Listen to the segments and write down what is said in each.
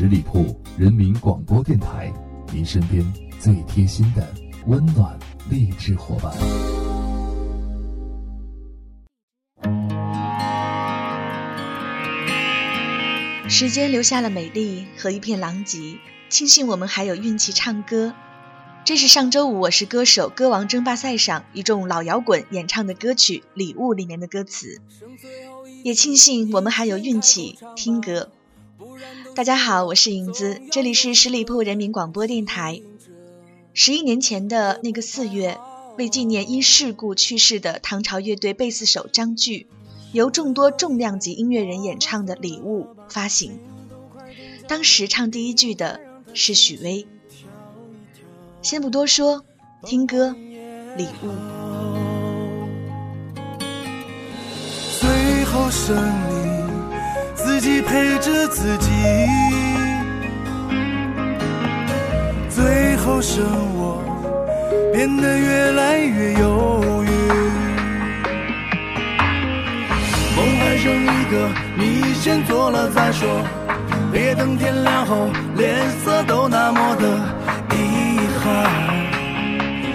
十里铺人民广播电台，您身边最贴心的温暖励志伙伴。时间留下了美丽和一片狼藉，庆幸我们还有运气唱歌。这是上周五《我是歌手》歌王争霸赛上一众老摇滚演唱的歌曲《礼物》里面的歌词，也庆幸我们还有运气听歌。大家好，我是影子，这里是十里铺人民广播电台。十一年前的那个四月，为纪念因事故去世的唐朝乐队贝斯手张炬，由众多重量级音乐人演唱的《礼物》发行。当时唱第一句的是许巍。先不多说，听歌，《礼物》。最后胜利，自己陪着自己。最后剩我，变得越来越犹豫。梦还剩一个，你先做了再说。别等天亮后，脸色都那么的遗憾。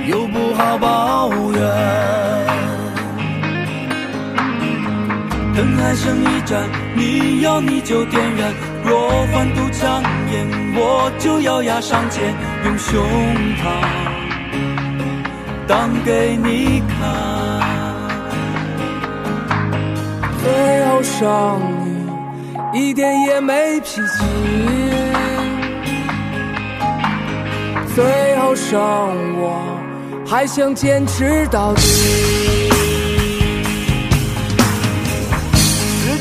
又不好抱怨，灯还剩一盏，你要你就点燃。若欢度强颜，我就咬牙上前，用胸膛挡给你看。最后伤你一点也没脾气。最后剩我，还想坚持到底。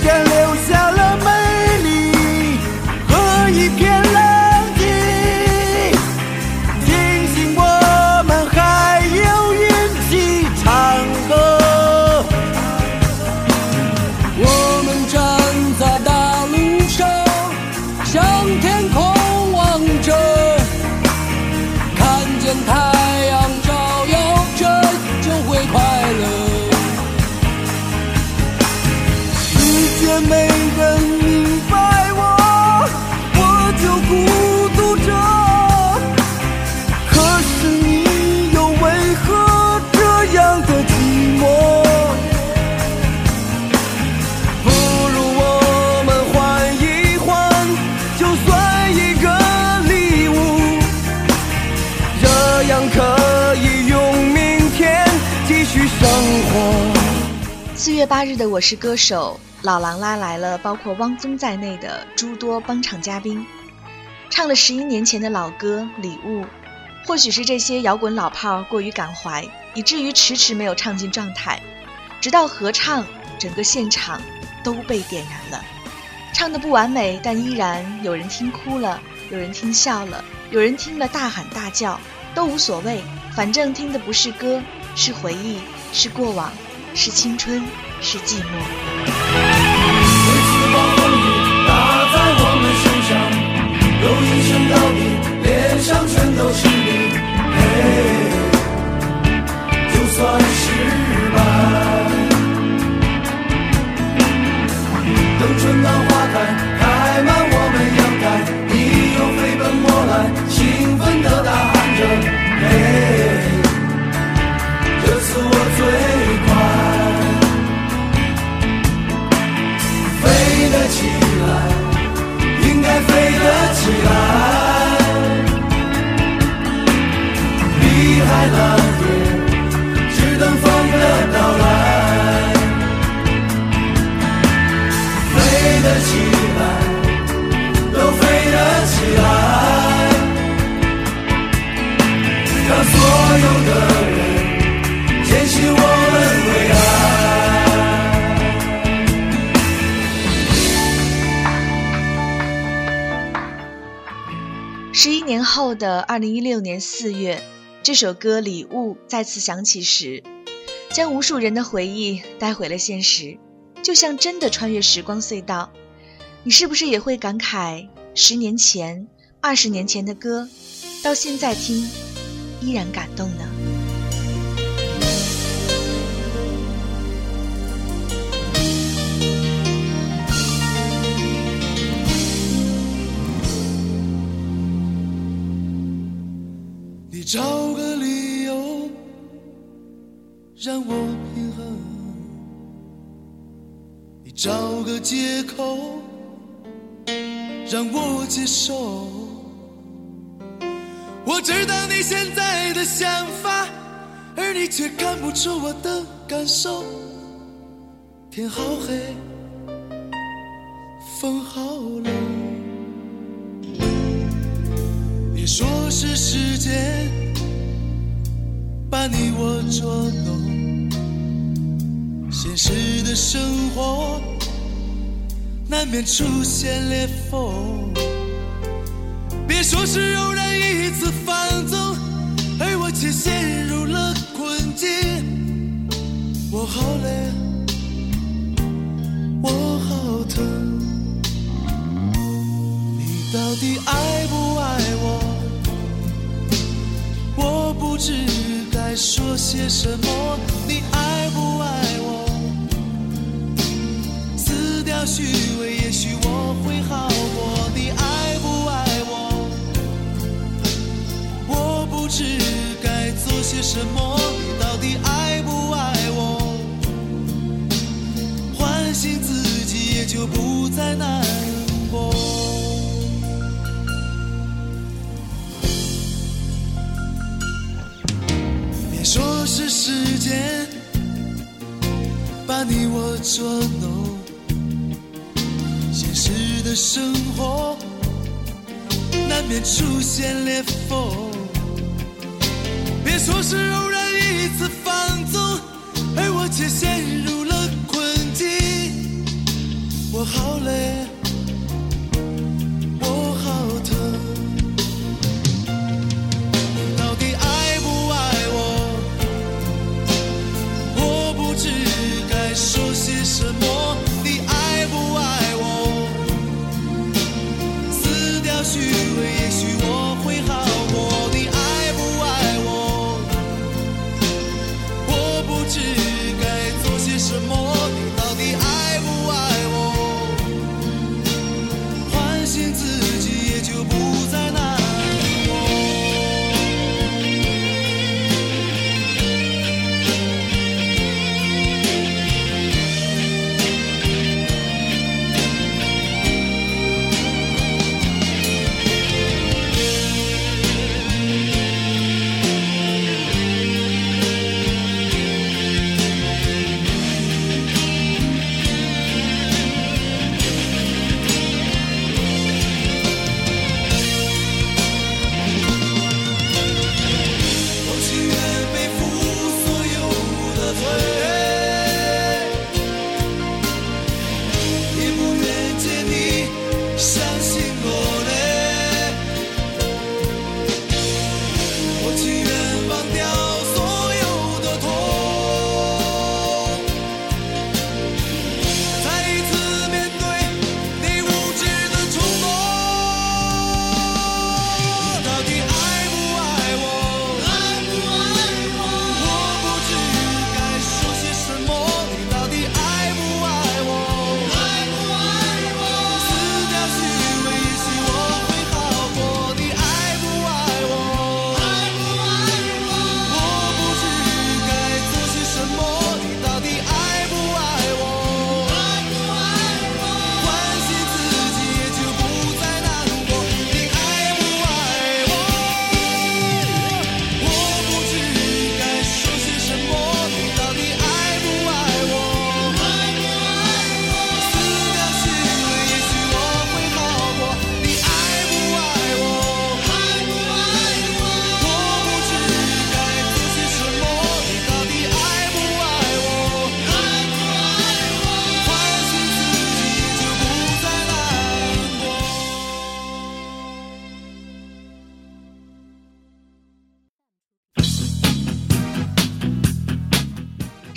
时间留下八日的《我是歌手》，老狼拉来了包括汪峰在内的诸多帮场嘉宾，唱了十一年前的老歌《礼物》。或许是这些摇滚老炮过于感怀，以至于迟迟没有唱进状态。直到合唱，整个现场都被点燃了。唱的不完美，但依然有人听哭了，有人听笑了，有人听了大喊大叫，都无所谓，反正听的不是歌，是回忆，是过往。是青春，是寂寞。每次暴风雨打在我们身上，都一声倒地，脸上全都是的二零一六年四月，这首歌《礼物》再次响起时，将无数人的回忆带回了现实，就像真的穿越时光隧道。你是不是也会感慨，十年前、二十年前的歌，到现在听，依然感动呢？你找个理由让我平衡，你找个借口让我接受。我知道你现在的想法，而你却看不出我的感受。天好黑，风好冷，别说是时间把你我捉弄，现实的生活难免出现裂缝。别说是偶然一次放纵，而我却陷入了困境。我好累，我好疼。你到底爱该说些什么。你爱不爱我？撕掉虚伪，也许我会好过。你爱不爱我？我不知该做些什么。你到底爱不爱我？唤醒自己，也就不再难时间把你我捉弄，现实的生活难免出现裂缝。别说是偶然一次放纵，而我却陷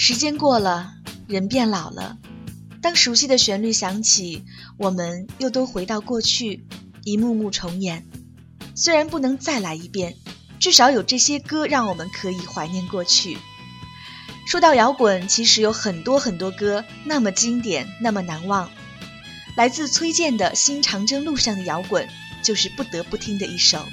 时间过了，人变老了。当熟悉的旋律响起，我们又都回到过去，一幕幕重演。虽然不能再来一遍，至少有这些歌让我们可以怀念过去。说到摇滚，其实有很多很多歌那么经典，那么难忘。来自崔健的《新长征路上的摇滚》就是不得不听的一首。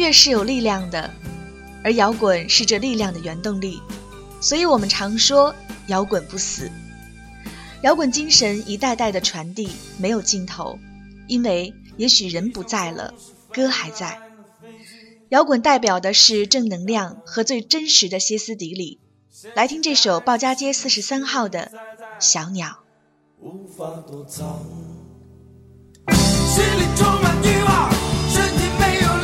乐是有力量的，而摇滚是这力量的原动力，所以我们常说摇滚不死。摇滚精神一代代的传递没有尽头，因为也许人不在了，歌还在。摇滚代表的是正能量和最真实的歇斯底里。来听这首鲍家街四十三号的小鸟。无法躲藏，心里充满欲望，身体没有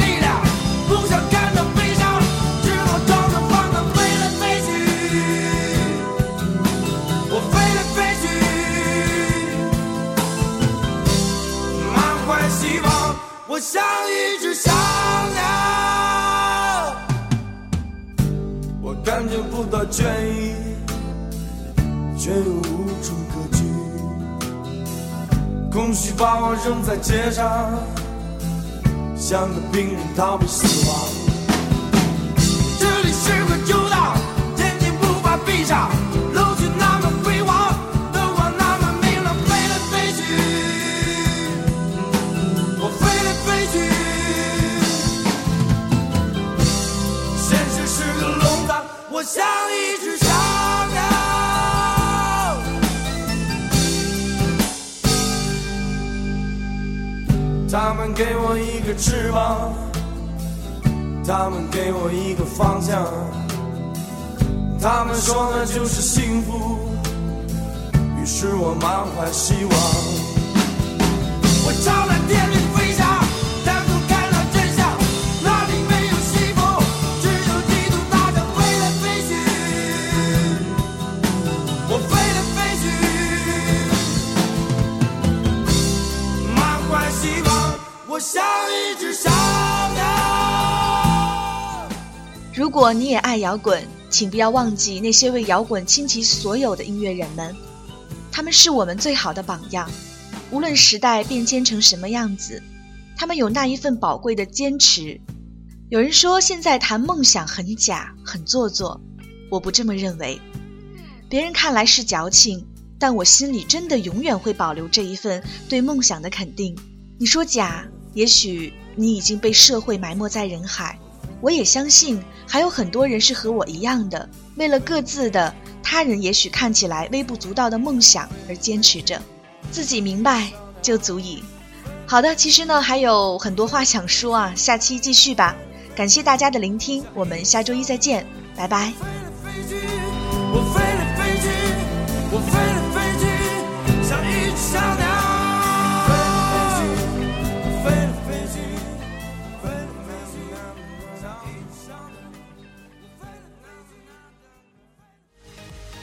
倦意，却又无处可去。空虚把我扔在街上，像个病人逃避死亡。翅膀，他们给我一个方向，他们说那就是幸福，于是我满怀希望。我朝那天如果你也爱摇滚，请不要忘记那些为摇滚倾其所有的音乐人们，他们是我们最好的榜样。无论时代变迁成什么样子，他们有那一份宝贵的坚持。有人说现在谈梦想很假、很做作，我不这么认为。别人看来是矫情，但我心里真的永远会保留这一份对梦想的肯定。你说假，也许你已经被社会埋没在人海。我也相信还有很多人是和我一样的，为了各自的他人也许看起来微不足道的梦想而坚持着，自己明白就足矣。好的，其实呢还有很多话想说啊，下期继续吧。感谢大家的聆听，我们下周一再见，拜拜。我飞了飞机，我飞了飞机，像一只小鸟。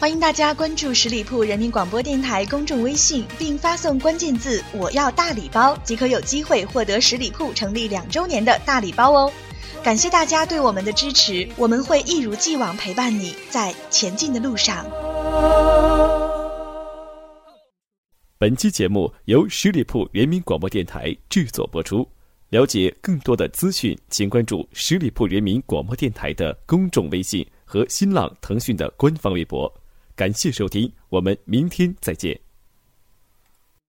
欢迎大家关注十里铺人民广播电台公众微信，并发送关键字“我要大礼包”，即可有机会获得十里铺成立两周年的大礼包哦！感谢大家对我们的支持，我们会一如既往陪伴你在前进的路上。本期节目由十里铺人民广播电台制作播出。了解更多的资讯，请关注十里铺人民广播电台的公众微信和新浪、腾讯的官方微博。感谢收听，我们明天再见。